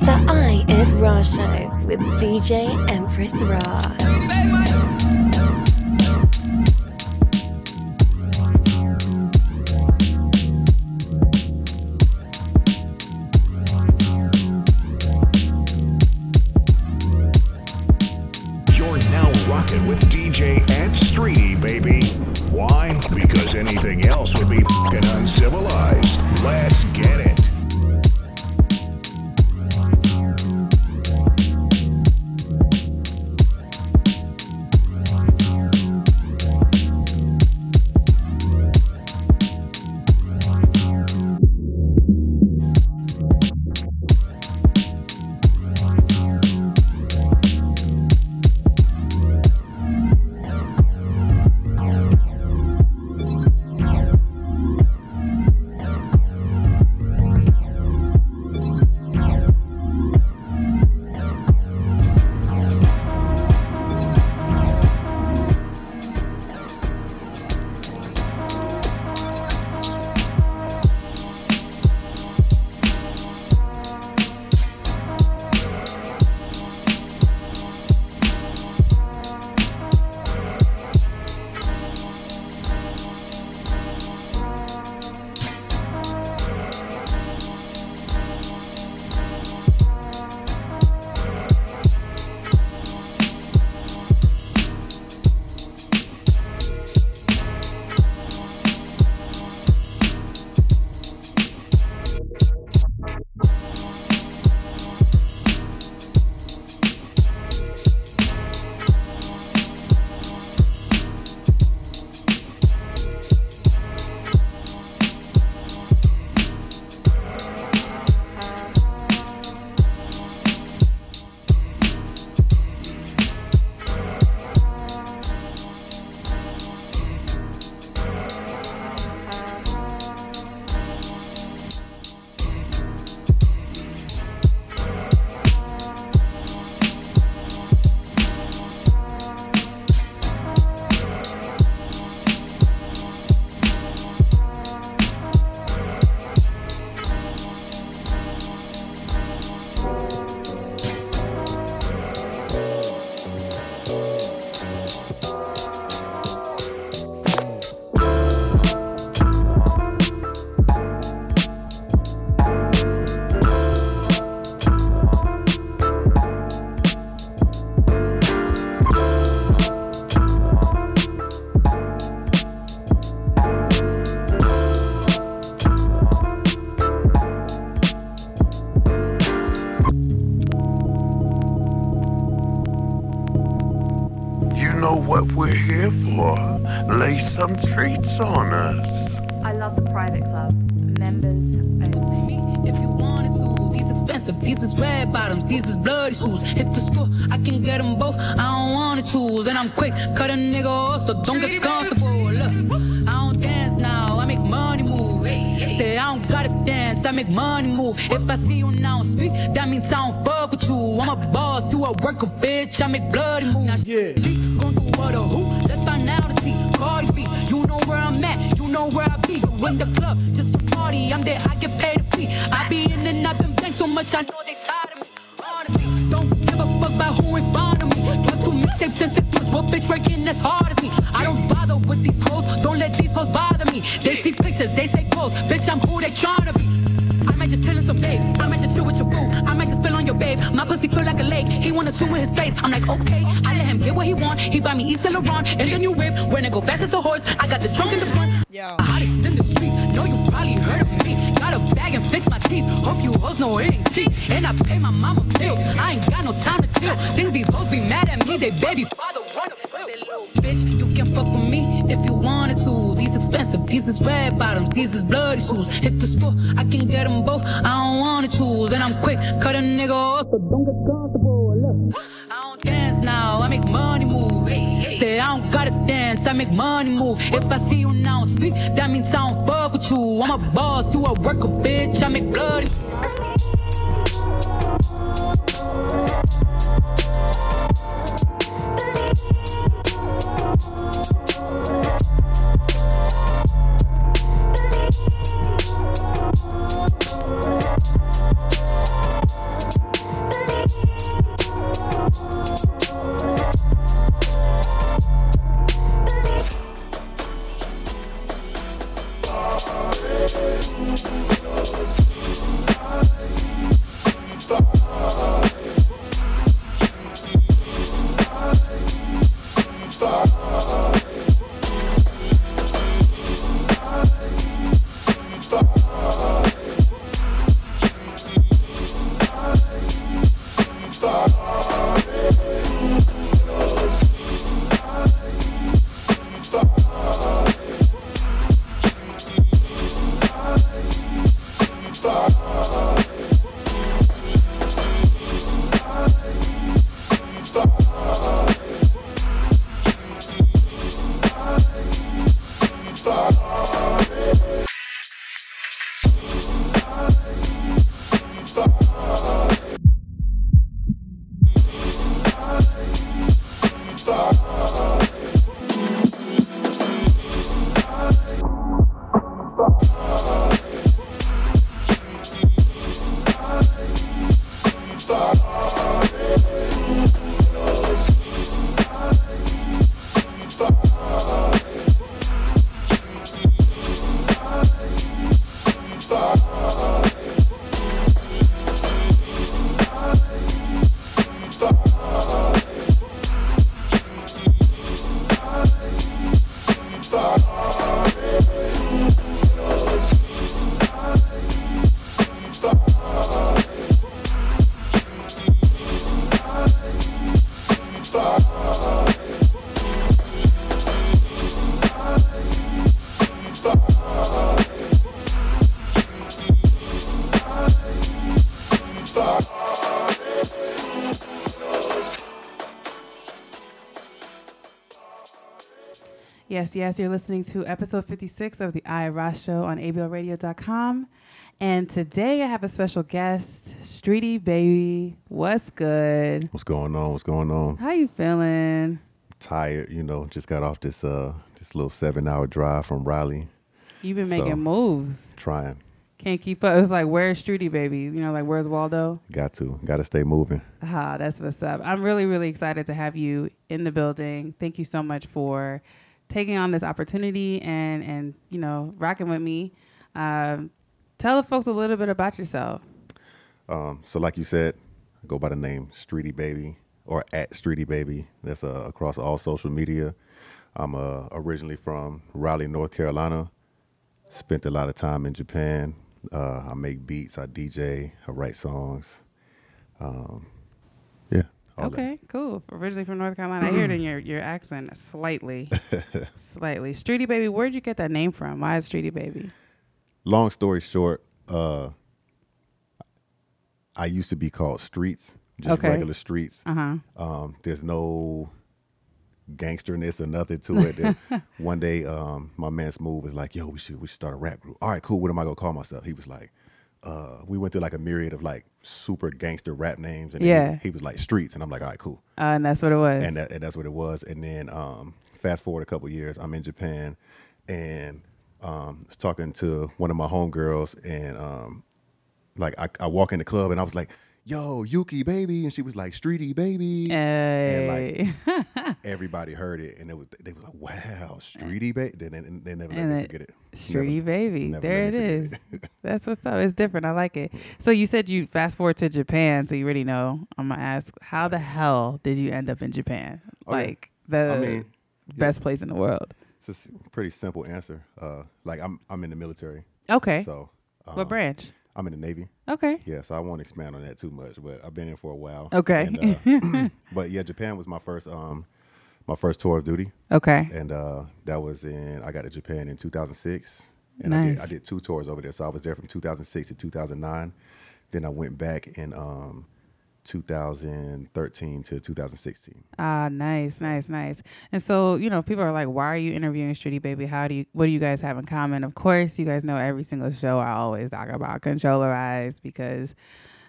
It's the Eye of Rah Show with DJ Empress Rah. Some treats on us. I love the private club. Members only. If you wanted to, these expensive, these is red bottoms, these is bloody shoes. Hit the school, I can get them both. I don't wanna choose, and I'm quick, cut a nigga off, so don't get comfortable. Look, I don't dance now, I make money move. Say I don't gotta dance, I make money move. If I see you now speak, that means I don't fuck with you. I'm a boss, you a worker, bitch. I make bloody moves. Where I be. You in the club, just a party. I'm there, I get paid a fee. I be in and them banks so much, I know they tired of me. Honestly, don't give a fuck about who in front of me. Drop two mixtapes in six months, what bitch working as hard as me? I don't bother with these hoes, don't let these hoes bother me. They see pictures, they say goals, bitch, I'm who they tryna be. I might just chill in some babe. I might just chill with your boo. I might just spill on your babe. My pussy feel like a lake. He wanna swim with his face. I'm like, okay. I let him get what he want. He buy me East Laurent and the new whip. When it go fast as a horse, I got the trunk in the I pay my mama bills. I ain't got no time to chill. Think these hoes be mad at me. They baby father wanna bitch, you can fuck with me if you wanted to. These expensive, these is red bottoms, these is bloody shoes. Hit the store, I can get them both. I don't wanna choose, and I'm quick, cut a nigga off, so don't get comfortable. Look, I don't dance now, I make money move. Say I don't gotta dance, I make money move. If I see you now speak, that means I don't fuck with you. I'm a boss, you a worker, bitch. I make bloody. Yes, yes, you're listening to episode 56 of the I Ross Show on ABLRadio.com. And today I have a special guest, Streetie Baby. What's good? What's going on? What's going on? How you feeling? Tired, you know. Just got off this uh this little seven hour drive from Raleigh. You've been So- making moves. Trying, Can't keep up. It was like, where's Streetie Baby? You know, like, where's Waldo? got to, got to stay moving. Ah, that's what's up. I'm really, really excited to have you in the building. Thank you so much for taking on this opportunity and and you know rocking with me. Um, tell the folks a little bit about yourself. Um, so like you said, I go by the name Streetie Baby or at Streetie Baby. That's uh, across all social media. I'm uh, originally from Raleigh, North Carolina. Spent a lot of time in Japan. Uh, I make beats. I DJ. I write songs. Um, all that. Okay, cool. Originally from North Carolina, I hear it in your your accent slightly, slightly. Streetie Baby, where'd you get that name from? Why is Streetie Baby? long story short, uh, I used to be called Streets, just Okay. regular Streets. Uh huh. Um, there's no gangsterness or nothing to it. Then one day, um, my man Smooth was like, "Yo, we should we should start a rap group." All right, cool. What am I gonna call myself? He was like, uh, "We went through like a myriad of like super gangster rap names, and Yeah. he, he was like Streets, and I'm like, all right, cool." Uh, and that's what it was. and, that, and that's what it was. And then um, fast forward a couple years, I'm in Japan, and um, was talking to one of my homegirls, and um, like I, I walk in the club, and I was like, "Yo, Yuki, baby," and she was like, "Streetie, baby." Hey. And like everybody heard it, and it was they were like, "Wow, Streetie, baby." Then they, they never let And me forget it. Streetie Never- baby. never there it is. it me is. forget That's what's up. It's different. I like it. So you said you fast forward to Japan, so you already know. I'm gonna ask, how the hell did you end up in Japan? Okay. Like the I mean, best place in the world. It's a pretty simple answer. Uh, like I'm I'm in the military. Okay. So um, what branch? I'm in the Navy. Okay. Yeah, so I won't expand on that too much, but I've been in for a while. Okay. And, uh, but yeah, Japan was my first um my first tour of duty, Okay. and uh, that was in I got to Japan in 2006, and I did I did two tours over there. So I was there from 2006 to 2009. Then I went back in um 2013 to 2016. Ah, nice, nice, nice. And so, you know, people are like, "Why are you interviewing Streetie Baby? How do you? What do you guys have in common?" Of course, you guys know every single show I always talk about Controllerized because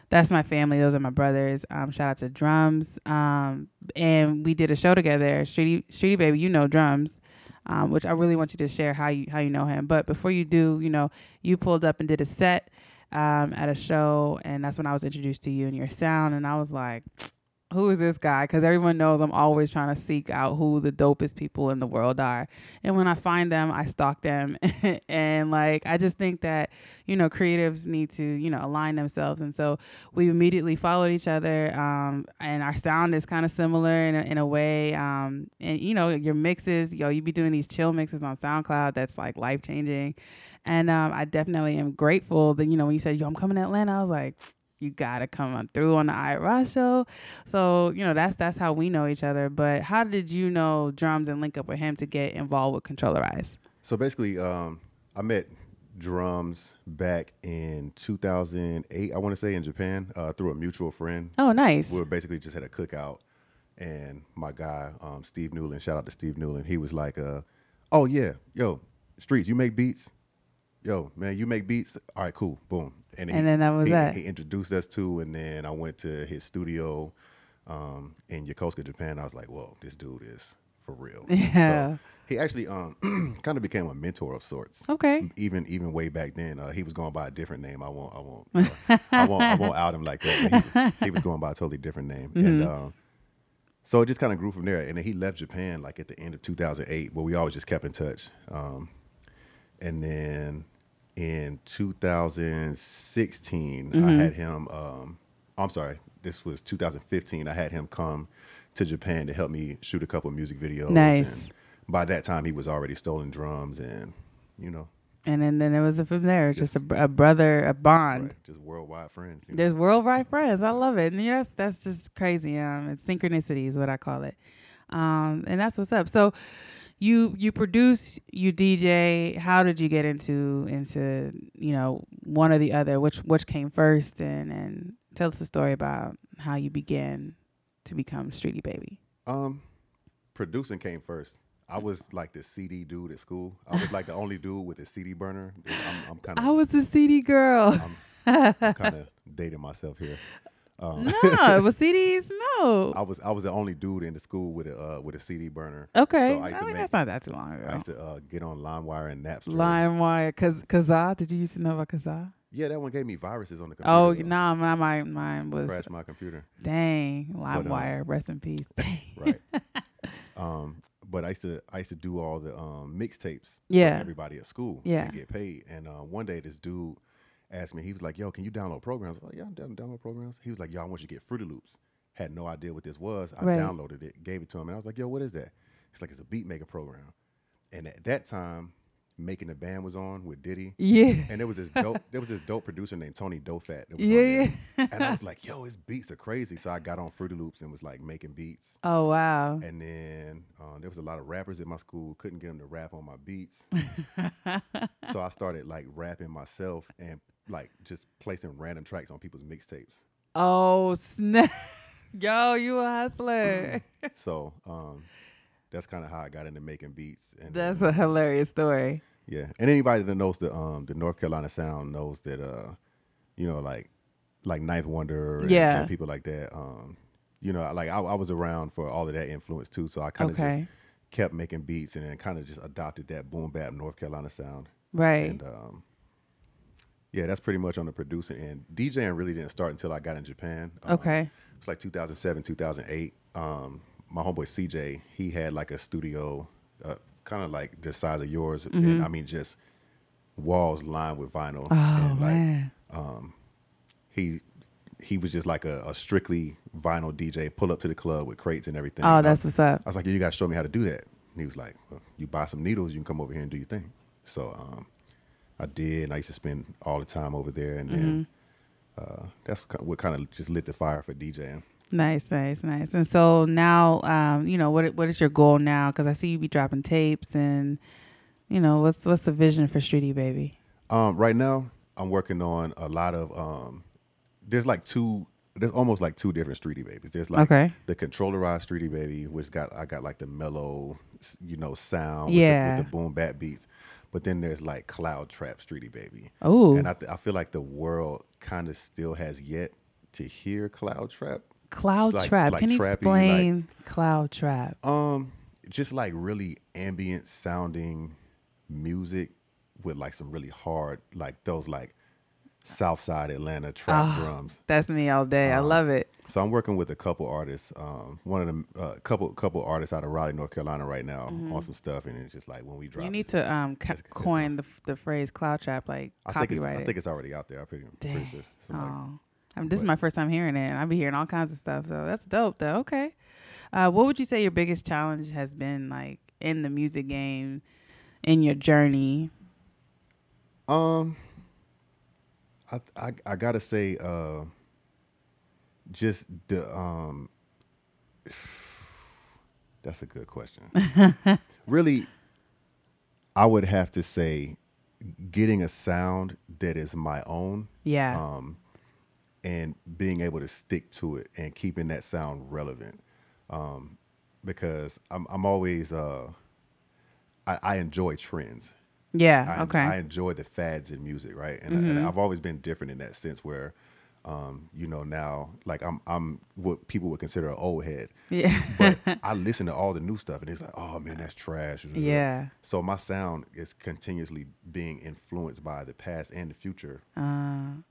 that's my family. Those are my brothers. Um, shout out to Drums. Um, and we did a show together. Streetie, Streetie Baby, you know Drums. Um, which I really want you to share how you how you know him. But before you do, you know, you pulled up and did a set um, at a show, and that's when I was introduced to you and your sound, and I was like, who is this guy? Because everyone knows I'm always trying to seek out who the dopest people in the world are. And when I find them, I stalk them. and like, I just think that, you know, creatives need to, you know, align themselves. And so we immediately followed each other. Um, and our sound is kind of similar in a, in a way. Um, and, you know, your mixes, yo, you be doing these chill mixes on SoundCloud that's like life changing. And um, I definitely am grateful that, you know, when you said, yo, I'm coming to Atlanta, I was like, you gotta come on through on the IRA show. So, you know, that's that's how we know each other. But how did you know drums and link up with him to get involved with Controllerize? So basically, um, I met drums back in 2008. I want to say in Japan uh, through a mutual friend. Oh, nice. we were basically just had a cookout, and my guy um, Steve Newland, shout out to Steve Newland, he was like, uh, "Oh yeah, yo, streets, you make beats." Yo, man, you make beats. All right, cool, boom. And then that was he, that. He introduced us to, and then I went to his studio um, in Yokosuka, Japan. I was like, "Whoa, this dude is for real." Yeah. So he actually um, kind of became a mentor of sorts. Okay. Even even way back then, uh, he was going by a different name. I won't I won't uh, I won't I won't out him like that. He, he was going by a totally different name, and Mm-hmm. um, so it just kind of grew from there. And then he left Japan like at the end of 2008, but we always just kept in touch. Um, and then in 2016, Mm-hmm. I had him. Um, I'm sorry, this was 2015. I had him come to Japan to help me shoot a couple music videos. Nice. And by that time, he was already stolen drums, and you know, And then, then it was a from there, just, Just- a, a brother, a bond. right, just worldwide friends. you know. There's worldwide friends. I love it. And yeah, that's that's just crazy. Um, it's synchronicity is what I call it. Um, and that's what's up. So you you produce, you DJ. How did you get into into you know one or the other? Which which came first? And and tell us the story about how you began to become Streetie Baby. Um, producing came first. I was like the CD dude at school. I was like the only dude with a CD burner. I'm, I'm kind of. I was the CD girl. Um I'm kind of dating myself here. Um, no, it was CDs. No. I was I was the only dude in the school with a uh, with a CD burner. Okay. So I used I to mean, make, that's not that too long ago. I used to uh, get on LimeWire and Napster. LimeWire, cause Kazaa. Did you used to know about Kazaa? Yeah, that one gave me viruses on the computer. Oh, no, nah, my mine was crashed my computer. dang um, LimeWire. rest in peace. Dang. Right. um, but I used to I used to do all the um, mixtapes. Yeah. Everybody at school. Yeah. And get paid. And uh, one day this dude asked me. He was like, "Yo, can you download programs?" I was like, "Yeah, I'm down download programs." He was like, "Yo, I want you to get Fruity Loops." Had no idea what this was. I Right. downloaded it, gave it to him, and I was like, "Yo, what is that?" He's like, "It's a beat maker program." And at that time, making the band was on with Diddy. Yeah. And there was this dope, there was this dope producer named Tony Dofat. That was Yeah. And I was like, yo, his beats are crazy. So I got on Fruity Loops and was like making beats. Oh wow. And then uh, there was a lot of rappers at my school. Couldn't get them to rap on my beats. so I started like rapping myself and like just placing random tracks on people's mixtapes. Oh snap. Yo, you a hustler. So um, that's kind of how I got into making beats. And That's um, a hilarious story. Yeah, and anybody that knows the um the North Carolina sound knows that uh, you know like like Ninth Wonder, and, Yeah. and people like that. Um, you know, like I, I was around for all of that influence too, so I kind of Okay. just kept making beats and then kind of just adopted that boom bap North Carolina sound. Right. And um, yeah, that's pretty much on the producing end. DJing really didn't start until I got in Japan. Um, Okay. It's like 2007, 2008. Um, my homeboy CJ, he had like a studio, uh, kind of like the size of yours, and I mean just walls lined with vinyl. Mm-hmm. Oh and like man. he he was just like a, a strictly vinyl DJ. Pull up to the club with crates and everything. Oh, And I- that's what's up. I was like, yeah, you got to show me how to do that. And he was like, well, you buy some needles, you can come over here and do your thing. So um, I did, and I used to spend all the time over there. And then Mm-hmm. uh, that's what what kind of just lit the fire for DJing. Nice, nice, nice. And so now, um, you know, what what is your goal now? Because I see you be dropping tapes, and you know, what's what's the vision for Streetie Baby? Um, right now, I'm working on a lot of. Um, there's like two. There's almost like two different Streetie Babies. There's like Okay. the controllerized Streetie Baby, which got I got like the mellow, you know, sound Yeah. with, the, with the boom bap beats. But then there's like Cloud Trap Streetie Baby. Ooh. And I, th- I feel like the world kind of still has yet to hear Cloud Trap. Cloud Like- Trap. like Can you trappy, like- explain Cloud Trap? Um, just like really ambient sounding music with like some really hard, like those like Southside Atlanta trap Ah. drums. That's me all day. I Um, love it. So I'm working with a couple artists. Um, one of them, a uh, couple couple artists out of Raleigh, North Carolina, right now on some stuff, and it's just like when we drop. Mm-hmm. You need to um it's- it's coin the the phrase Cloud Trap, like I think it's, copyright I think it's already out there. I'm pretty, pretty sure. somebody- Oh. I mean, this is my first time hearing it, and I be hearing all kinds of stuff. So that's dope, though. Okay, uh, what would you say your biggest challenge has been, like in the music game, in your journey? Um, I I, I gotta say, uh, just the um, that's a good question. really, I would have to say, getting a sound that is my own. Yeah, um, and being able to stick to it and keeping that sound relevant. Um, because I'm I'm always uh, I, I enjoy trends. Yeah. I, okay, I enjoy the fads in music, right? And, and I've always been different in that sense where, um, you know, now like I'm I'm what people would consider an old head. yeah, But I listen to all the new stuff and it's like, oh man, that's trash. Yeah. So my sound is continuously being influenced by the past and the future.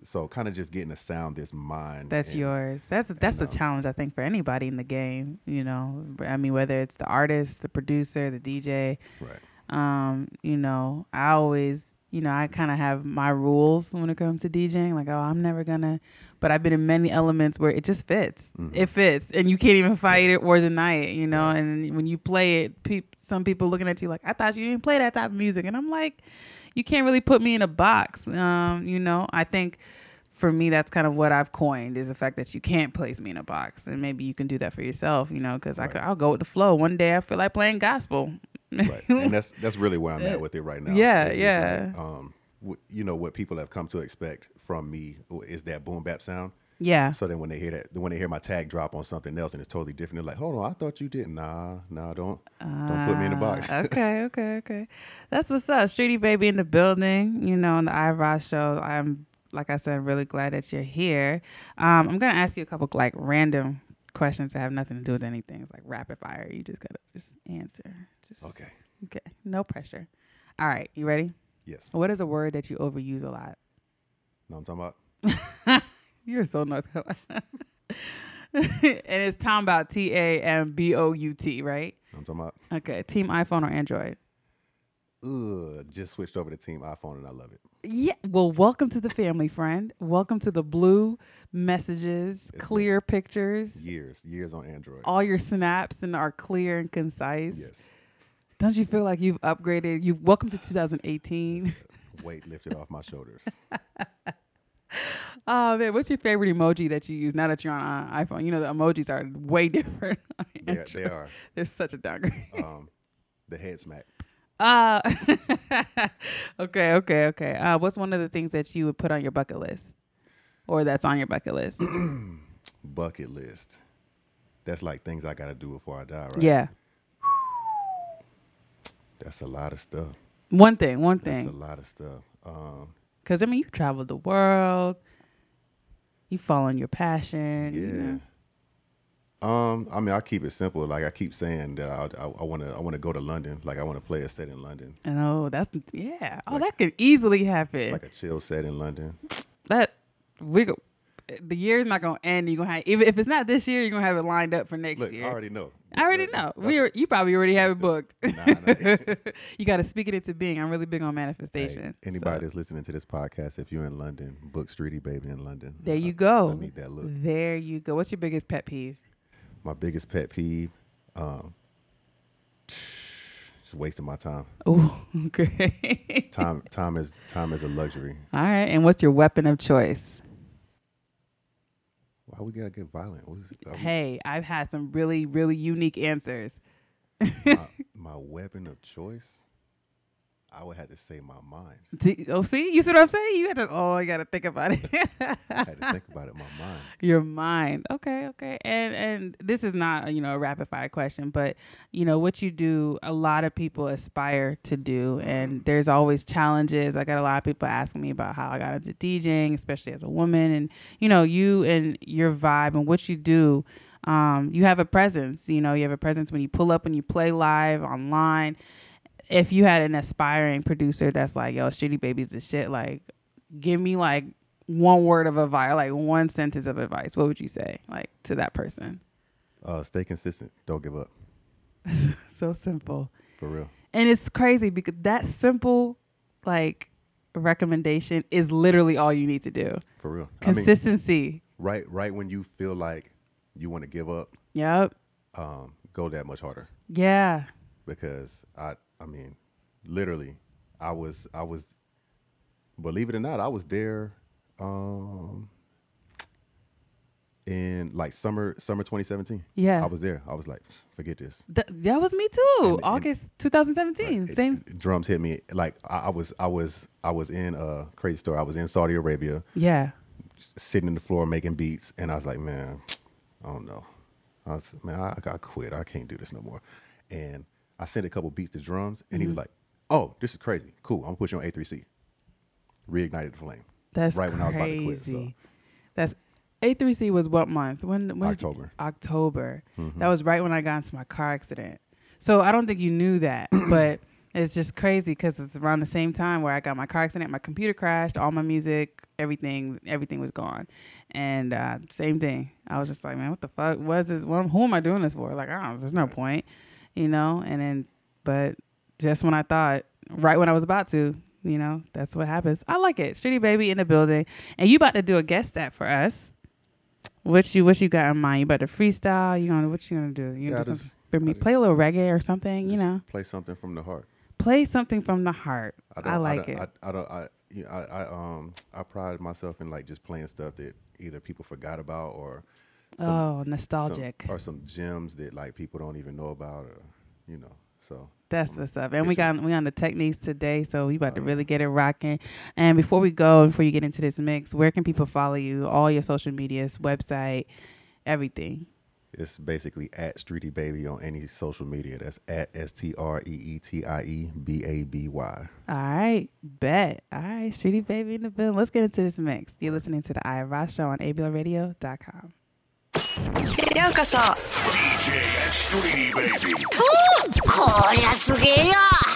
so kind of just getting a sound that's mine. Uh. that's and- yours. That's that's a um, challenge I think for anybody in the game. You know, I mean, whether it's the artist, the producer, the DJ. Right. Um, you know, I always, you know, I kind of have my rules when it comes to DJing. Like, oh, I'm never gonna. But I've been in many elements where it just fits. It fits, and you can't even fight it or deny it. You know, and when you play it, peop some people looking at you like, I thought you didn't play that type of music, and I'm like, you can't really put me in a box. Um, you know, I think. For me, that's kind of what I've coined is the fact that you can't place me in a box, and maybe you can do that for yourself, you know, because I Right. could, I'll go with the flow. One day I feel like playing gospel, right. And that's that's really where I'm at with it right now. Yeah, yeah. like, um, you know what people have come to expect from me is that boom bap sound. Yeah. So then when they hear that, when they hear my tag drop on something else and it's totally different, they're like, "Hold on, I thought you didn't." Nah, nah, don't don't put me in the box. Ah, okay, okay, okay. That's what's up. Streetie Baby in the building, you know, on the iRoss show. I'm, like I said, really glad that you're here. Um, I'm going to ask you a couple, like, random questions that have nothing to do with anything. It's like rapid fire. You just got to just answer. Just, okay. Okay. No pressure. All right. You ready? Yes. What is a word that you overuse a lot? No, I'm talking about. You're so North Carolina. and it's talking about T A M B O U T, right? I'm talking about. Okay. Team iPhone or Android? Ugh, just switched over to Team iPhone and I love it. Yeah. Well, welcome to the family, friend. Welcome to the blue messages, been clear pictures. Years, years on Android. All your snaps and are clear and concise. yes. Don't you feel like you've upgraded? You've welcome to 2018. Weight lifted off my shoulders. Oh man, what's your favorite emoji that you use now that you're on uh, iPhone? You know the emojis are way different. on They are, they're such a downgrade. Um, the head smack. Uh okay, okay, okay. Uh, what's one of the things that you would put on your bucket list, or that's on your bucket list? bucket list. That's like things I gotta do before I die, right? Yeah, That's a lot of stuff. one thing, one thing. That's a lot of stuff. Um, Because I mean, you've traveled the world. You follow your passion. yeah. you know. Um, I mean, I keep it simple. Like I keep saying that I I want to I want to go to London. Like I want to play a set in London, And oh, that's yeah. Oh, Like- that could easily happen. like a chill set in London. that we go. The year's not gonna end. You're gonna have even if it's not this year, you're gonna have it lined up for next Look, year. I already know. I already know. We you probably already have it booked. Nah, nah. you got to speak it into being. I'm really big on Hey, manifestation. anybody So, that's listening to this podcast, if you're in London, book Streetie Baby in London. there you I- go. I need that look. There you go. What's your biggest pet peeve? My biggest pet peeve, um, just wasting my time. Oh, okay. Time, time is time is a luxury. All right. And what's your weapon of choice? Why we gotta get violent? Hey, I've had some really, really unique answers. my, my weapon of choice, I would have to say my mind. See- Oh, see, you see what I'm saying? You had to. Oh, I got to think about it. I had to think about it. My mind. Your mind. Okay, okay. And and this is not, you know, a rapid fire question, but you know, what you do, a lot of people aspire to do and there's always challenges. I got a lot of people asking me about how I got into DJing, especially as a woman and you know, you and your vibe and what you do um, you have a presence, you know, you have a presence when you pull up and you play live online. If you had an aspiring producer that's like, yo, Shitty Baby's the shit, like, give me like one word of advice, like one sentence of advice, what would you say, like to that person? Uh, stay consistent. Don't give up. So simple, For real. and it's crazy because that simple, like recommendation is literally all you need to do. For real. I mean, Consistency. right, right when you feel like you want to give up, yep. um, go that much harder. Yeah. because I I mean, literally, I was I was believe it or not, I was there um in like summer summer 2017. Yeah. I was there. I was like, forget this. Th- that was me too. And- and- August 2017. It- Same. drums hit me like I, I was I was I was in a crazy story. I was in Saudi Arabia, Yeah. sitting in the floor making beats, and I was like, man, I don't know. I was, man, I, I quit. I can't do this no more. And I sent a couple beats to drums, and he Mm-hmm. was like, "Oh, this is crazy. Cool. I'm gonna put you on A3C." Reignited the flame. That's right when I was about to quit. So That's A3C was what month? When, when October. October. Mm-hmm. That was right when I got into my car accident. So I don't think you knew that, but it's just crazy because it's around the same time where I got my car accident. My computer crashed, all my music, everything, everything was gone, and uh, same thing. I was just like, man, what the fuck was this? What, who am I doing this for? Like, I don't. There's no point, you know. And then, but just when I thought, right when I was about to, you know, that's what happens. I like it. Streetie baby in the building, and you about to do a guest set for us. What you what you got in mind? You about to freestyle? You gonna what you gonna do? You Yeah, gonna do just- something for me? Play a little reggae or something? You know, play something from the heart. play something from the heart. I, like don't, it. I, I don't. I, you know, I, I um I pride myself in like just playing stuff that either people forgot about or some, oh, some- nostalgic. or some gems that like people don't even know about or you know So That's um, what's up. And we got we on the techniques today, so we about to uh-huh. really get it rocking. And before we go, before you get into this mix, where can people follow you? All your social medias, website, everything. it's basically at Streetie Baby on any social media. That's at S T R E E T I E B A B Y. All right, bet. All right, Streetie Baby in the building. Let's get into this mix. You're listening to the I Rock Show on ABLRadio.com. やうかさ。おお、こりゃすげえよ。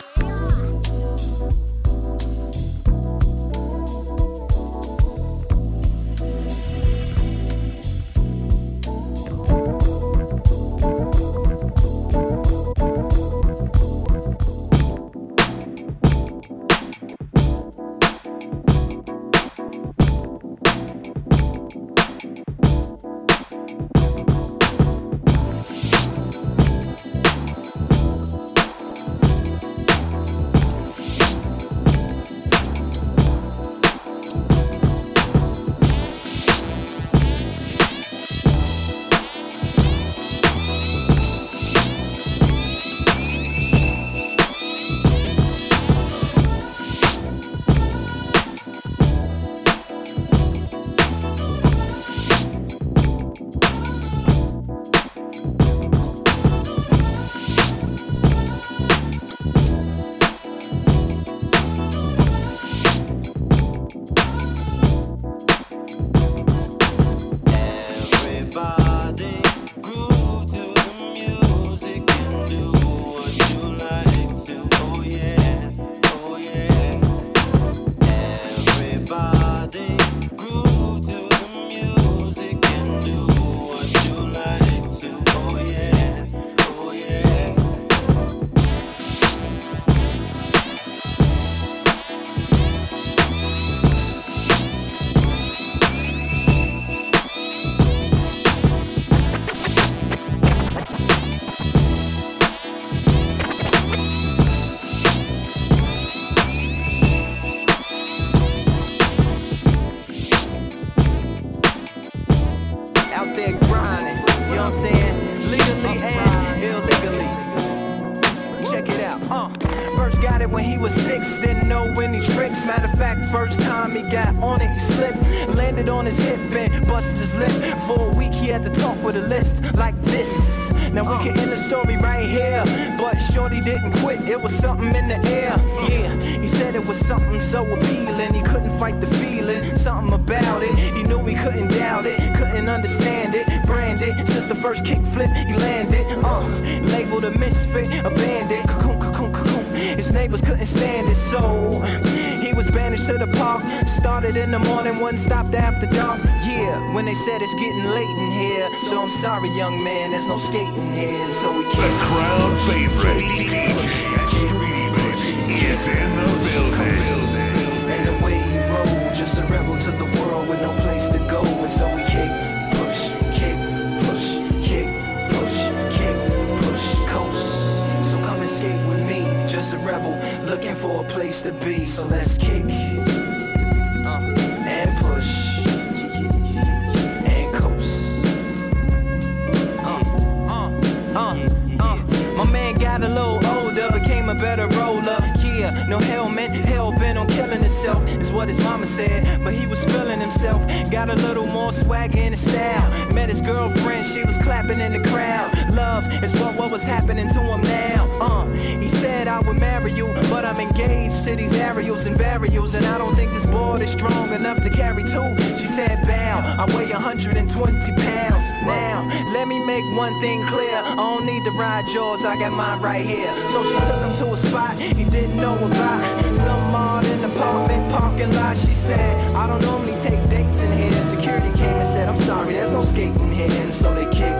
I weigh 120 pounds. Now, let me make one thing clear. I don't need to ride yours, I got mine right here. So she took him to a spot he didn't know about. Some odd in the apartment parking lot. She said, I don't normally take dates in here. Security came and said, I'm sorry, there's no skating here. And so they kick,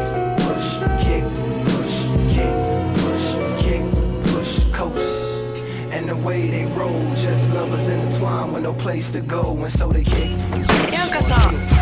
push, kick, push, kick, push, kick, push, coast. And the way they roll, just lovers intertwined with no place to go. And so they kick. よう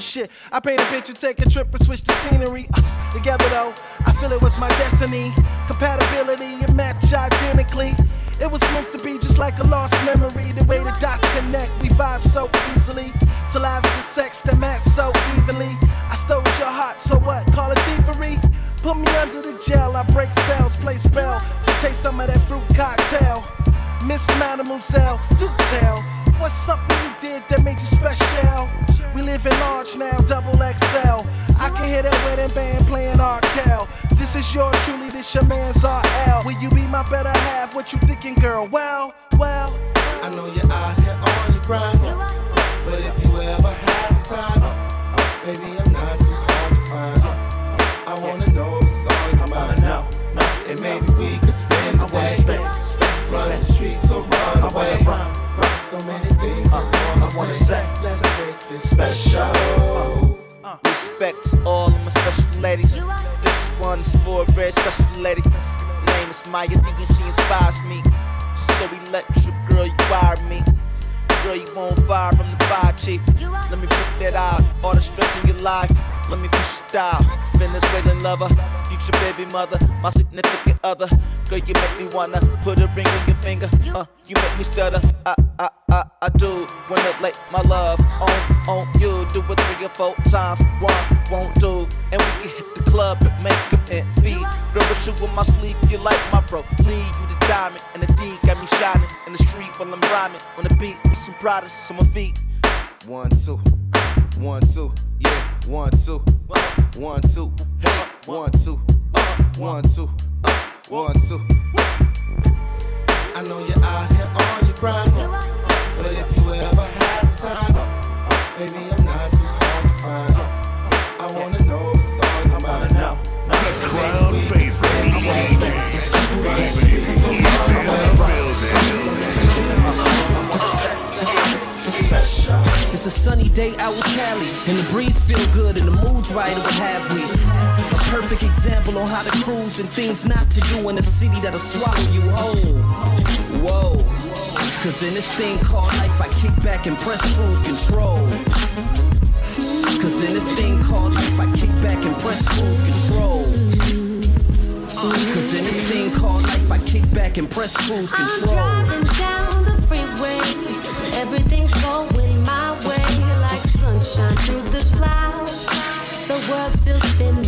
The shit. I paid a to take a trip and switch the scenery. Us together though, I feel it was my destiny. Compatibility, it match identically. It was meant to be just like a lost memory. The way the dots connect, we vibe so easily. Saliva to sex that match so evenly. I stole your heart, so what? Call it thievery. Put me under the gel, I break cells, play spell to taste some of that fruit cocktail. Miss Mademoiselle, do tell. What's something you did that made you special? We live in large now, double XL. I can hear that wedding band playing Arkel. This is your truly, this your man's RL. Will you be my better half? What you thinking, girl? Well, well. I know you're out here on your grind, I wanna say. Let's make this special. Respect to all of my special ladies. This one's for a very special lady. Her name is Maya, thinking she inspires me. So electric, girl, you wire me. Girl, you won't fire from the fire chief. Let me put that out. All the stress in your life. Let me push your style. Venezuelan lover, future baby mother, my significant other. Girl, you make me wanna put a ring on your finger. Uh, you make me stutter. I, I, I, I do wanna lay my love on, on you. Do it three or four times. One won't do, and we can hit the club and make up and feed. Girl, with you in my sleeve, you like my bro. Leave you the diamond, and the D got me shining in the street while I'm rhyming on the beat with some products on my feet. One, two, one, two, yeah, one, two, one, two, hey, one, two, uh, one, two, one, two. I know you're out here on your grind, but if you ever have the time, baby, I'm not too hard to find. It's a sunny day out in Cali, and the breeze feel good, and the mood's right, and what have we. A perfect example on how to cruise and things not to do in a city that'll swallow you whole. Whoa. Cause in this thing called life, I kick back and press cruise control. Cause in this thing called life, I kick back and press cruise control. Uh, Cause in this thing called life, I kick back and press cruise control. I'm driving down the freeway. Everything's going sunshine through the clouds. The world still spinning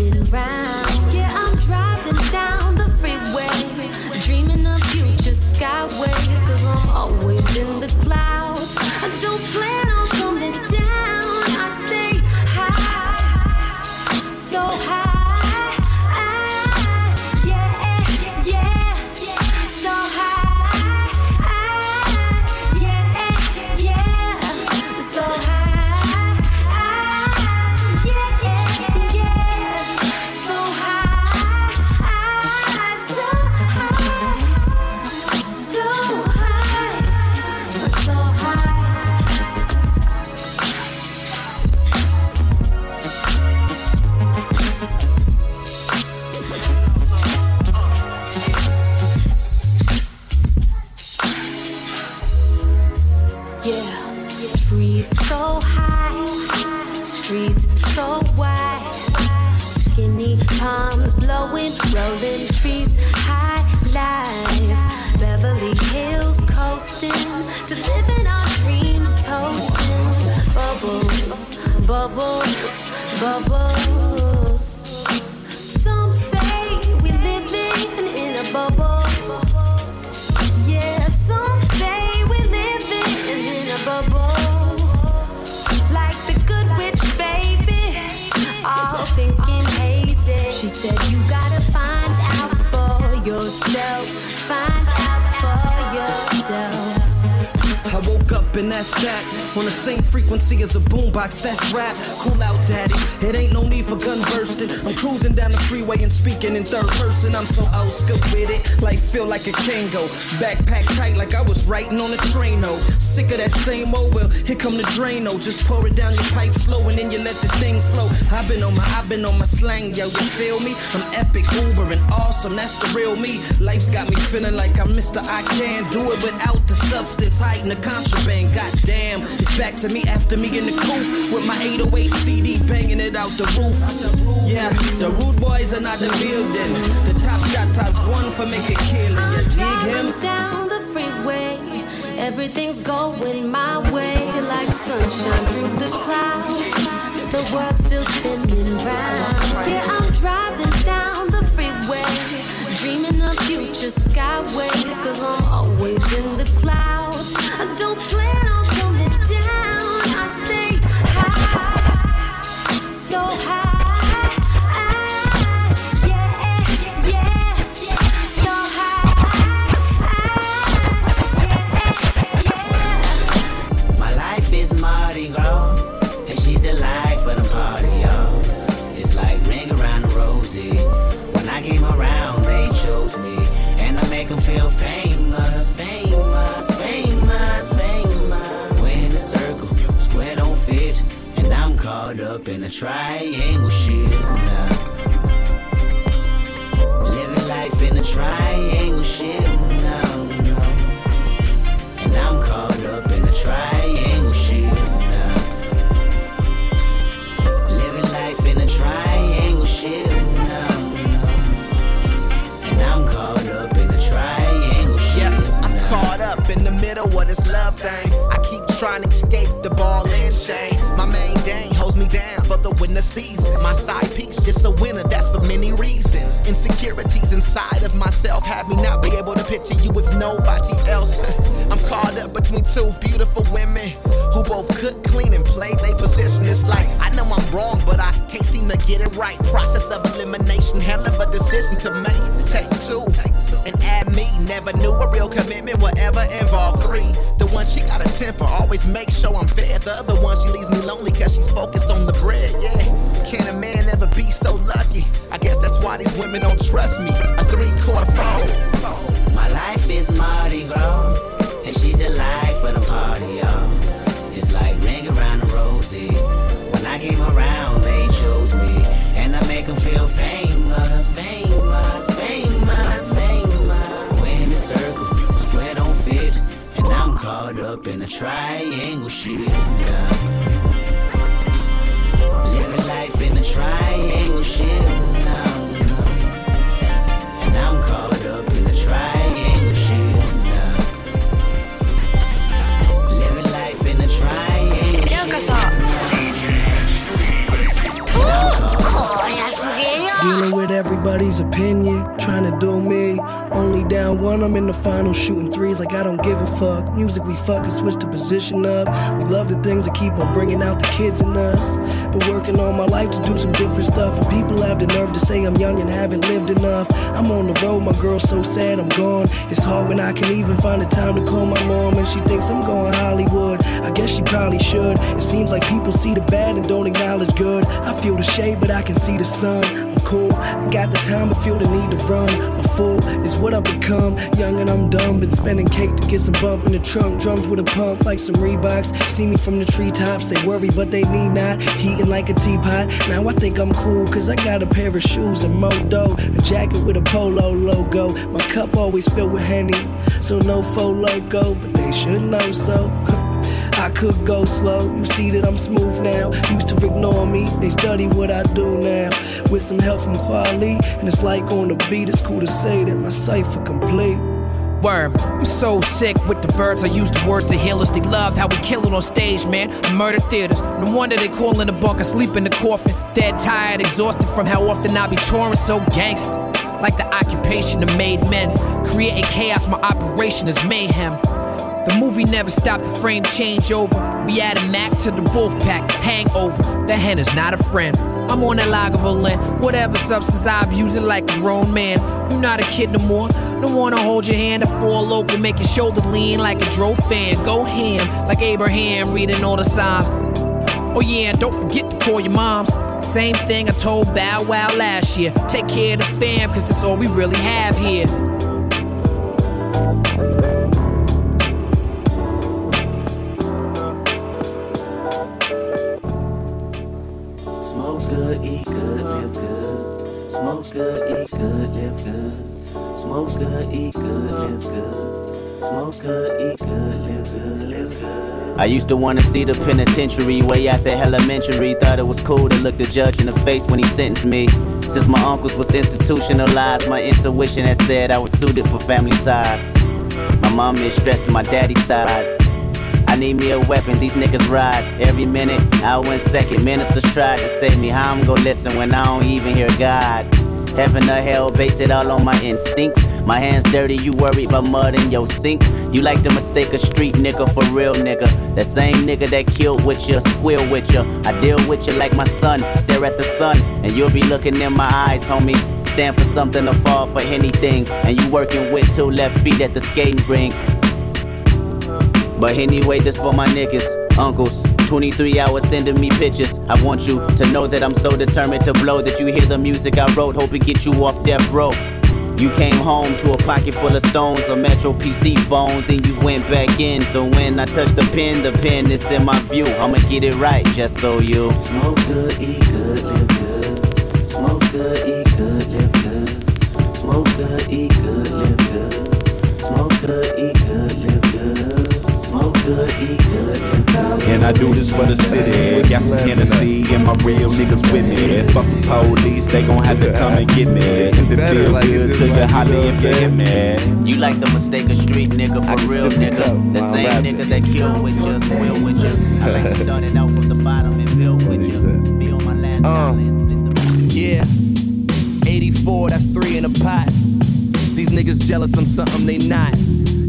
Backpack tight, like I was writing on a train. Oh, sick of that same old. Well, here come the Drano. Just pour it down your pipe slow and then you let the thing flow. I've been on my, I've been on my slang, yo. You feel me? I'm epic, uber, and awesome. That's the real me. Life's got me feeling like I'm Mr. I can do it without the substance, hiding the contraband. goddamn. It's back to me after me in the coop with my 808 CD banging it out the roof. Yeah, the rude boys are not the building. The top shot tops one for making killing. You dig him? Driving down the freeway, everything's going my way like sunshine through the clouds. The world's still spinning round. Yeah, I'm driving down the freeway, dreaming of future skyways. Cause I'm always in the clouds. I don't plan trying to do me. Only down one, I'm in the final shooting threes like I don't give a fuck. Music we fuck and switch the position up. We love the things that keep on bringing out the kids in us. But working all my life to do some different stuff. And people have the nerve to say I'm young and haven't lived enough. I'm on the road, my girl's so sad I'm gone. It's hard when I can even find the time to call my mom and she thinks I'm going Hollywood. I guess she probably should. It seems like people see the bad and don't acknowledge good. I feel the shade, but I can see the sun. I'm cool. I got the time, but feel the need to run. A fool is what I've become. Young and I'm dumb. Been spending cake to get some bump in the trunk. Drums with a pump like some Reeboks. See me from the treetops. They worry, but they need not. Like a teapot. Now I think I'm cool, cause I got a pair of shoes and modo. A jacket with a polo logo. My cup always filled with Henny. So no faux logo, but they should know so. I could go slow. You see that I'm smooth now. Used to ignore me. They study what I do now. With some help from Quali. And it's like on the beat, it's cool to say that my cipher complete. Worm, I'm so sick with the verbs I use the words to heal us. They love how we kill it on stage, man. Murder theaters. No wonder they call in the bunk, I sleep in the coffin. Dead, tired, exhausted from how often I be touring so gangsta. Like the occupation of made men. Creating chaos, my operation is mayhem. The movie never stopped, the frame change over. We added Mac to the wolf pack, hangover. That hand is not a friend. I'm on that Lagavulin, whatever substance I abuse it like a grown man. You're not a kid no more. Don't wanna hold your hand to fall open, make your shoulder lean like a drove fan. Go ham like Abraham, reading all the signs. Oh yeah, and don't forget to call your moms. Same thing I told Bow Wow last year. Take care of the fam, cause that's all we really have here. Smoke good, eat good, live good. Smoke good, eat good, live good. Smoke good, eat good, live good. Smoke good, eat good, live good, live good. I used to wanna see the penitentiary way after elementary. Thought it was cool to look the judge in the face when he sentenced me. Since my uncles was institutionalized, my intuition had said I was suited for family size. My mom is stressing my daddy side. I need me a weapon, these niggas ride every minute, hour and second. Ministers tried to save me, how I'm gonna listen when I don't even hear God? Heaven or hell, base it all on my instincts. My hands dirty, you worried about mud in your sink. You like to mistake a street nigga for real nigga. That same nigga that killed with you, squeal with you. I deal with you like my son, stare at the sun, and you'll be looking in my eyes, homie. Stand for something or fall for anything. And you working with two left feet at the skating rink. But anyway, this for my niggas, uncles. 23 hours sending me pictures. I want you to know that I'm so determined to blow that you hear the music I wrote. Hope it get you off death row. You came home to a pocket full of stones, a Metro PC phone, then you went back in. So when I touch the pen, the pen is in my view. I'ma get it right, just so you smoke good, eat good, live good. Smoke good, eat good, live good. Smoke good, eat good, live good. Smoke good, eat good, live good. Smoke good, eat good. And I do this for the city. Got some Hennessy and my real niggas with me. Fuck the police, they gon' have to come and get me. If it feel good to you, holla if you hit me. You like the mistake of street nigga for real nigga. The same nigga that killed with you, will with you. I like to started out from the bottom and build with you. Be on my last Uh, yeah. 84, that's three in a pot. These niggas jealous, I'm something they not.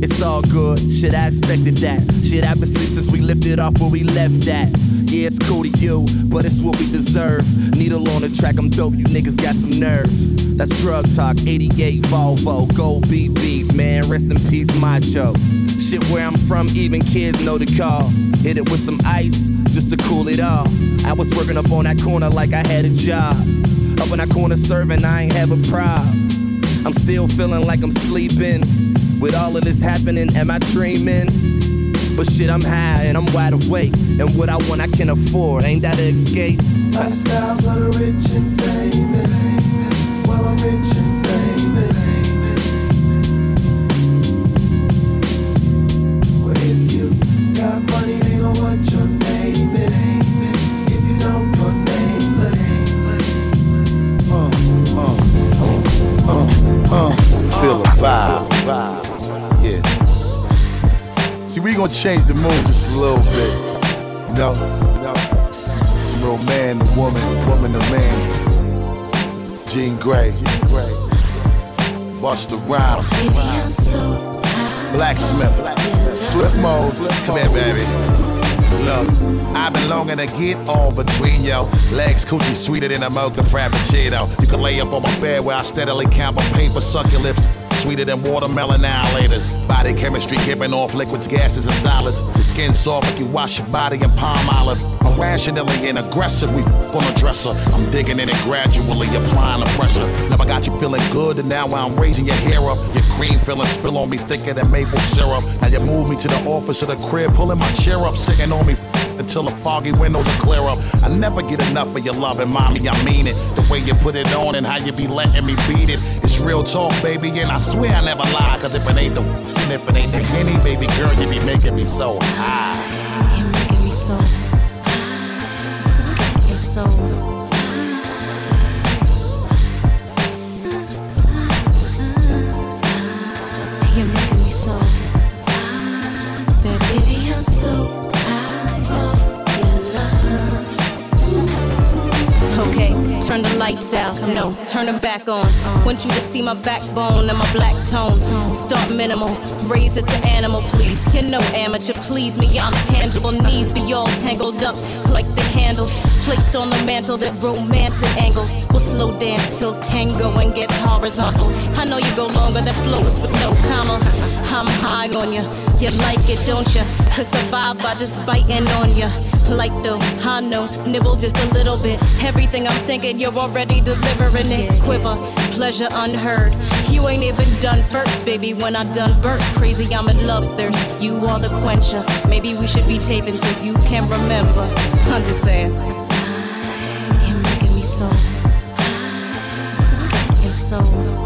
It's all good, shit, I expected that. Shit happens since we lifted off where we left at. Yeah, it's cool to you, but it's what we deserve. Needle on the track, I'm dope, you niggas got some nerve. That's drug talk, 88 Volvo, gold BBs, man, rest in peace, macho. Shit, where I'm from, even kids know the call. Hit it with some ice, just to cool it off. I was working up on that corner like I had a job. Up in that corner serving, I ain't have a problem. I'm still feeling like I'm sleeping. With all of this happening, am I dreaming? But shit, I'm high and I'm wide awake. And what I want, I can afford. Ain't that an escape? Lifestyles the rich and famous. Well, I'm rich gonna change the mood just a little bit. You know? Some real man a woman, a woman a man. Jean Grae. Jean Grae. Watch the Rhymes. Blacksmith. Flip mode. Come here, baby. Look, I've been longing to get on between yo legs, coochie sweeter than a mocha frappuccino. You can lay up on my bed where I steadily count my paper, suck your lips. Sweeter than watermelon annihilators. Body chemistry giving off liquids, gases, and solids. Your skin soft like you wash your body in Palmolive. I'm rationally and aggressive. We on a dresser. I'm digging in it gradually, applying the pressure. Never got you feeling good, and now I'm raising your hair up. Your cream feeling spill on me thicker than maple syrup. Now you move me to the office of the crib, pulling my chair up, sitting on me until the foggy windows clear up. I never get enough of your love, and mommy, I mean it. The way you put it on and how you be letting me beat it. It's real talk, baby, and I swear I never lie. Cause if it ain't the and if it ain't the henny, baby girl, you be making me so high. You're making me so. It's so. Lights out. No, turn them back on. Want you to see my backbone and my black tones. Start minimal, raise it to animal, please. You're no amateur, please me. I'm tangible. Knees be all tangled up like the candles placed on the mantle that romance at angles. We'll slow dance till tango and gets horizontal. I know you go longer than flows with no comma. I'm high on you. You like it, don't you? To survive by just biting on you. Like though, I know, nibble just a little bit. Everything I'm thinking, you're already delivering it. Quiver, pleasure unheard. You ain't even done first, baby. When I done burst, crazy, I'm in love thirst. You are the quencher. Maybe we should be taping so you can remember. I'm just saying. You're making me so. So.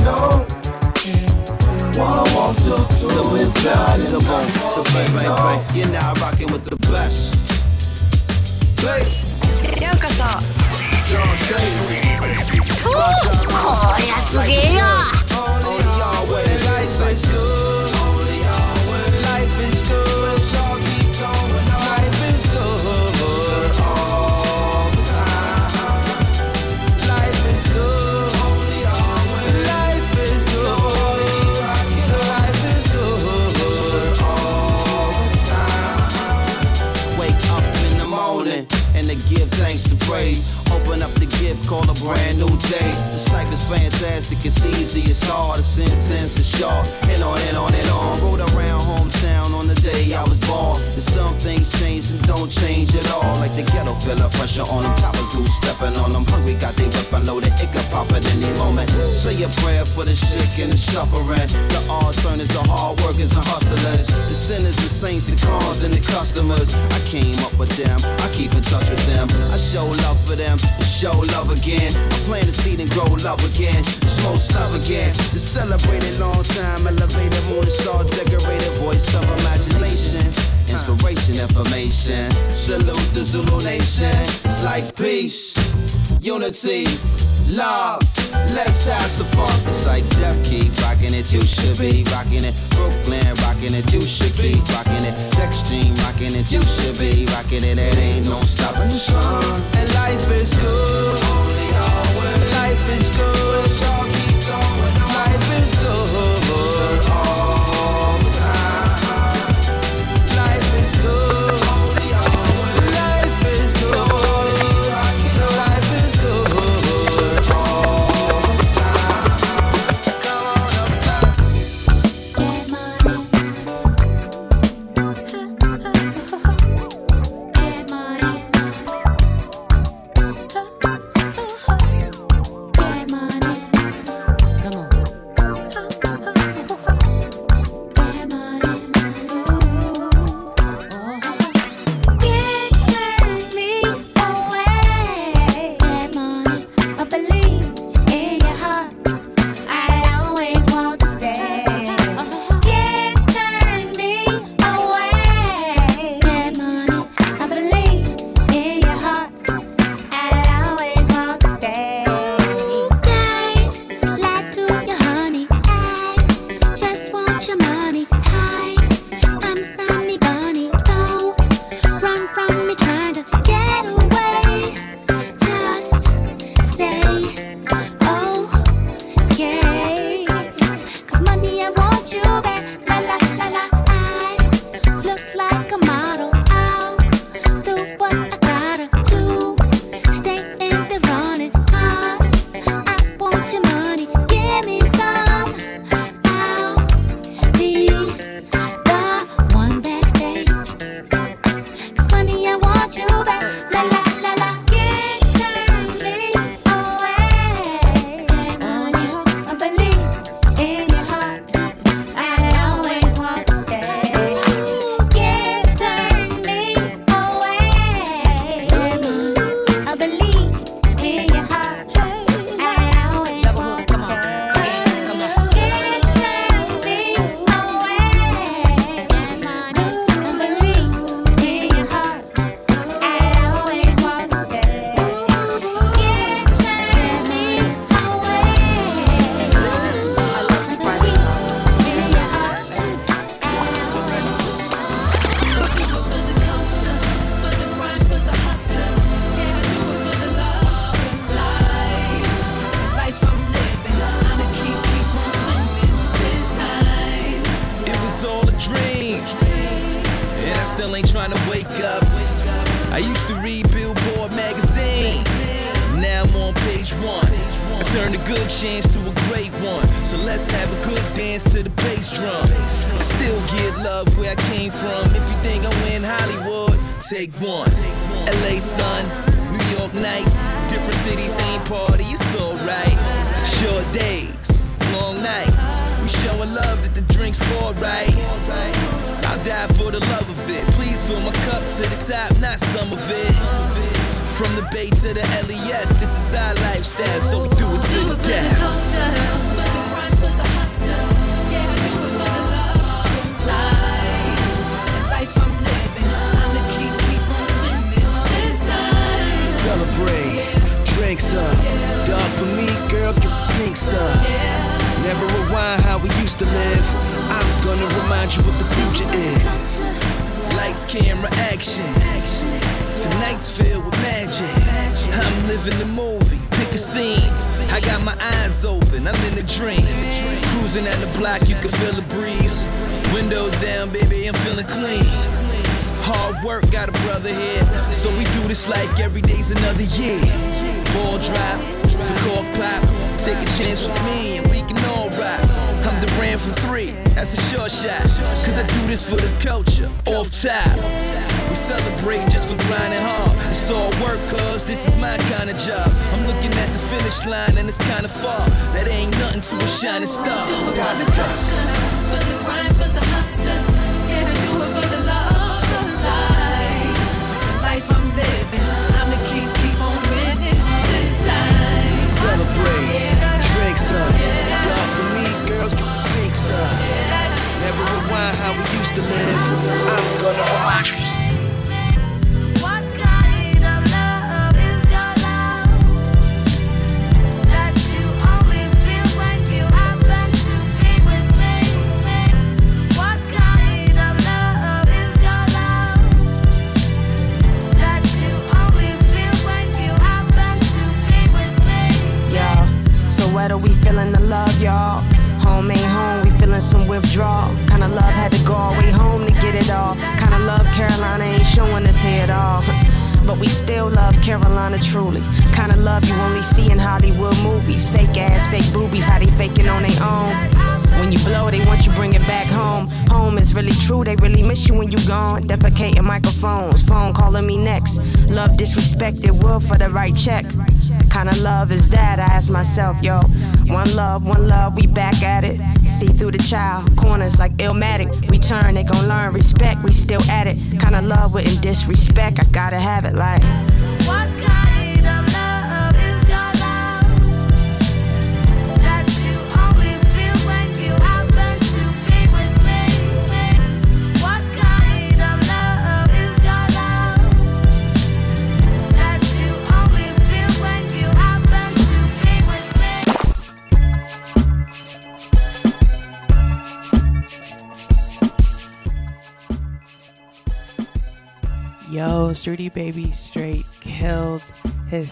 for me, no. One, one, two, two. It's not enough for me, no. You're now rocking with the best. Play. ようこそ Don't say. こりゃすげえよ Only always. Life is good. Only always. Life is good. Praise. Open up gift called a brand new day. This life is fantastic, it's easy, it's hard, a sentence is short, and on and on and on. Rode around hometown on the day I was born. And some things change and don't change at all. Like the ghetto feel the pressure on them, coppers go stepping on them. Hungry got they weapon loaded, it could pop at any moment. Say a prayer for the sick and the suffering. The alternatives, the hard workers and hustlers. The sinners and saints, the cons and the customers. I came up with them, I keep in touch with them. I show love for them, and show love again. I plant the seed and grow love again. Smoke love again. The celebrated long time, elevated morning star, decorated voice of imagination. Inspiration, information. Salute the Zulu nation. It's like peace, unity, love. Let's have some fun. It's like Def keep rocking it, you should be rocking it. Brooklyn rocking it, you should keep rocking it. Dextreme rocking it, you should be rocking it. It ain't no stopping the sun. And life is good. Only always. Life is good.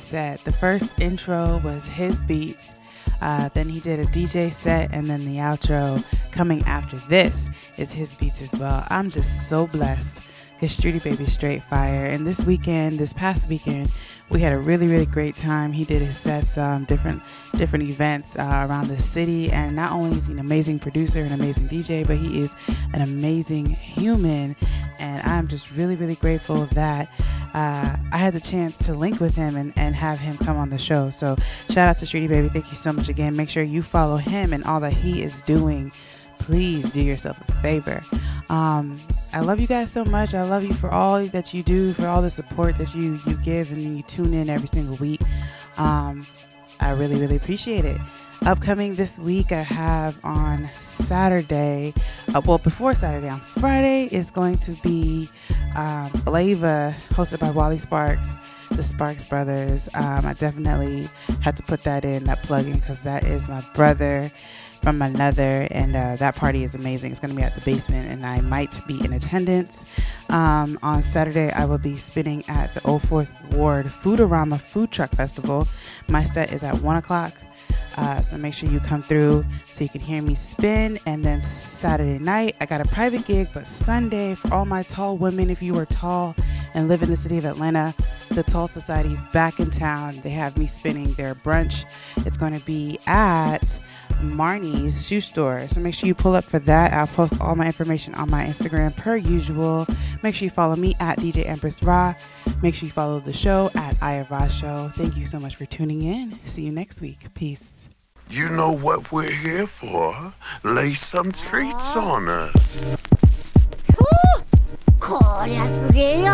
set. The first intro was his beats. Uh, then he did a DJ set, and then the outro coming after this is his beats as well. I'm just so blessed because Streetie Baby straight fire. And this weekend, this past weekend, we had a really, really great time. He did his sets, um, different different events uh, around the city. And not only is he an amazing producer, an amazing DJ, but he is an amazing human. And I'm just really, really grateful of that. Uh, I had the chance to link with him and, and have him come on the show. So shout out to Streetie Baby. Thank you so much again. Make sure you follow him and all that he is doing. Please do yourself a favor. Um, I love you guys so much. I love you for all that you do, for all the support that you you give and you tune in every single week. Um, I really really appreciate it. Upcoming this week, I have on Saturday, uh, well before Saturday, on Friday is going to be um, Blava, hosted by Wally Sparks the Sparks brothers. Um, I definitely had to put that in, that plug in, because that is my brother from another, and uh, that party is amazing. It's going to be at the basement, and I might be in attendance. Um, on Saturday, I will be spinning at the 04th Ward Foodorama Food Truck Festival. My set is at 1 o'clock. Uh, so make sure you come through so you can hear me spin. And then Saturday night, I got a private gig, but Sunday, for all my tall women, if you are tall and live in the city of Atlanta, the Tall Society is back in town. They have me spinning their brunch. It's going to be at Marnie's shoe store. So make sure you pull up for that. I'll post all my information on my Instagram per usual. Make sure you follow me at DJ Empress Rah. Make sure you follow the show at Eye of Rah Show. Thank you so much for tuning in. See you next week. Peace. You know what we're here for? Lay some treats on us. こりゃすげえよ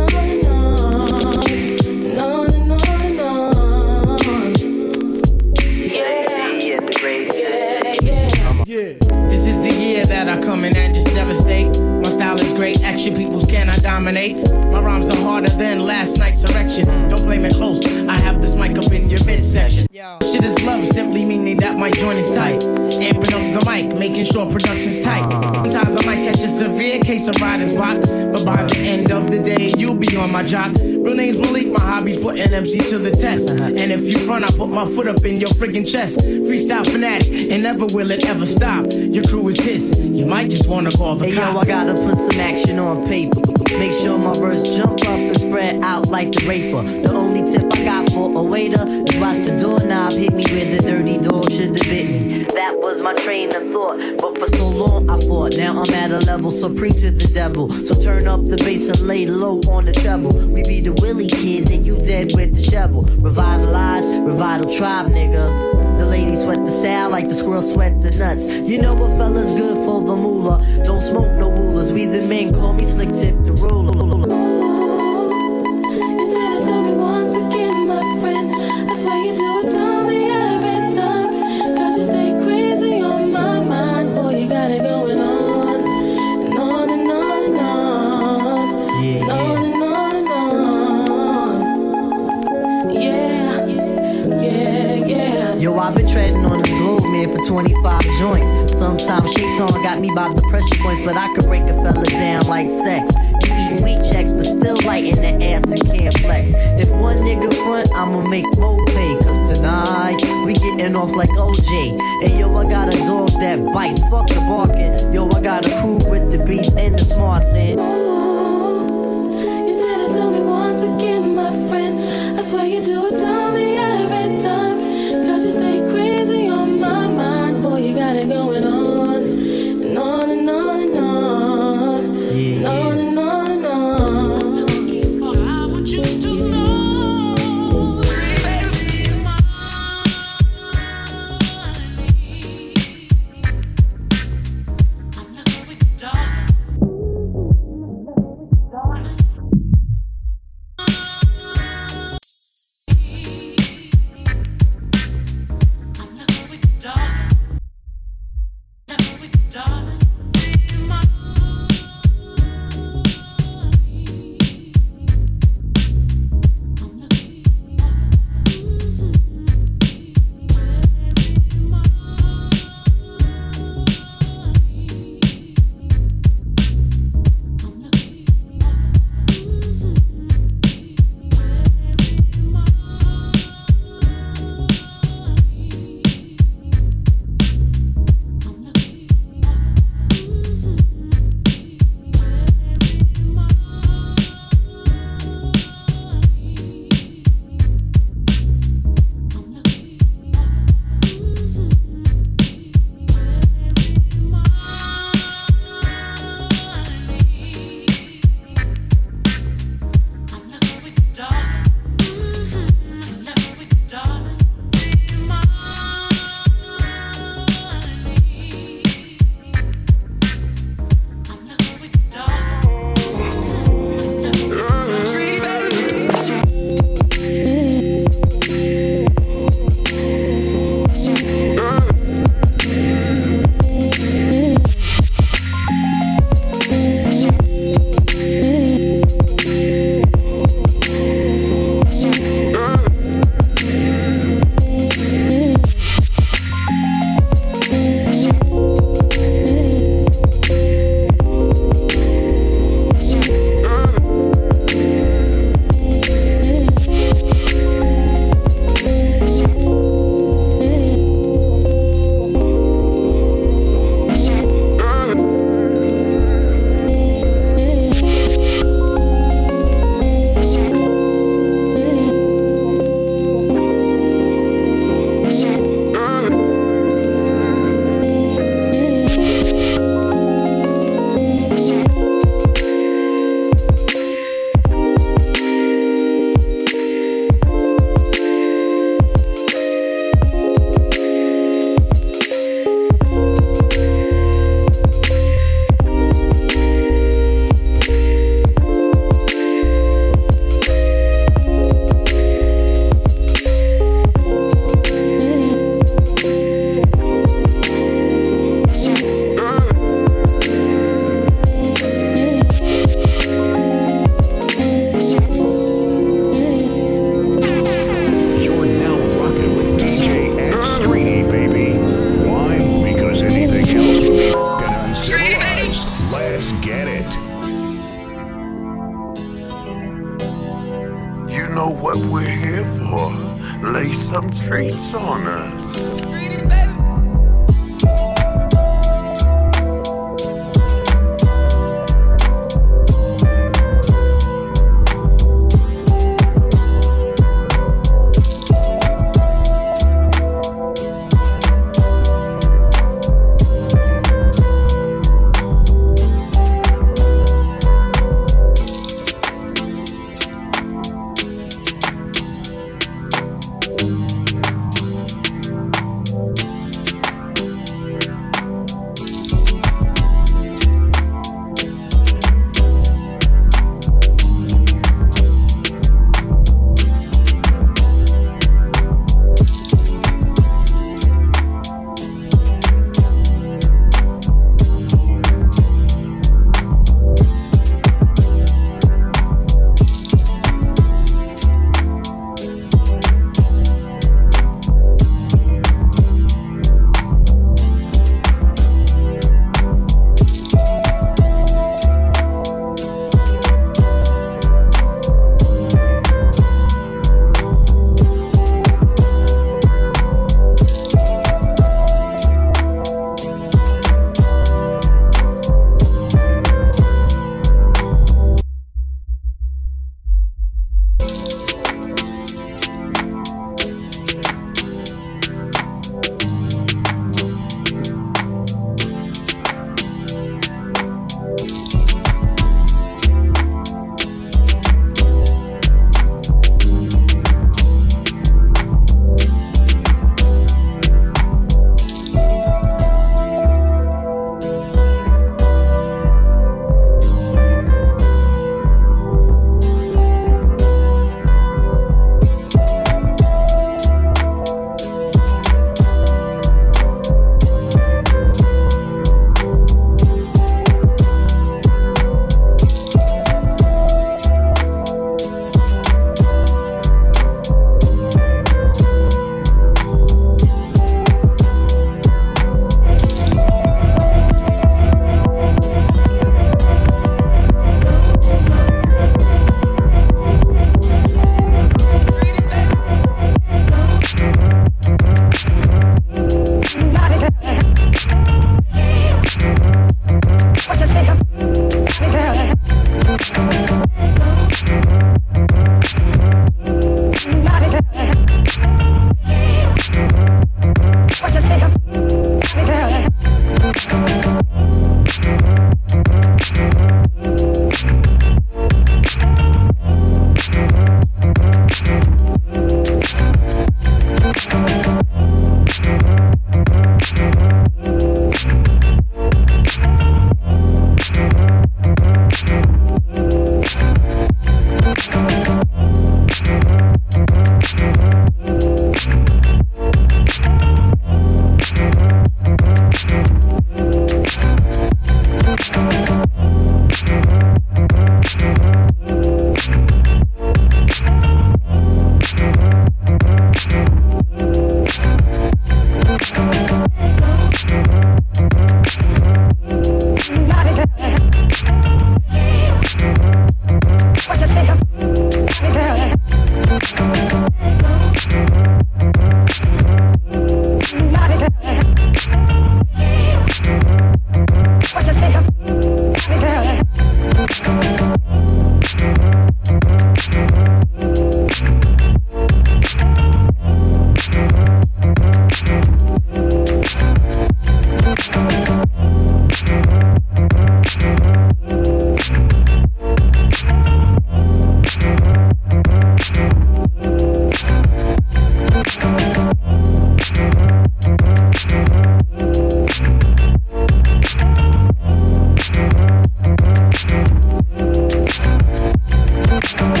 oh you.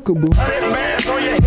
Smackable.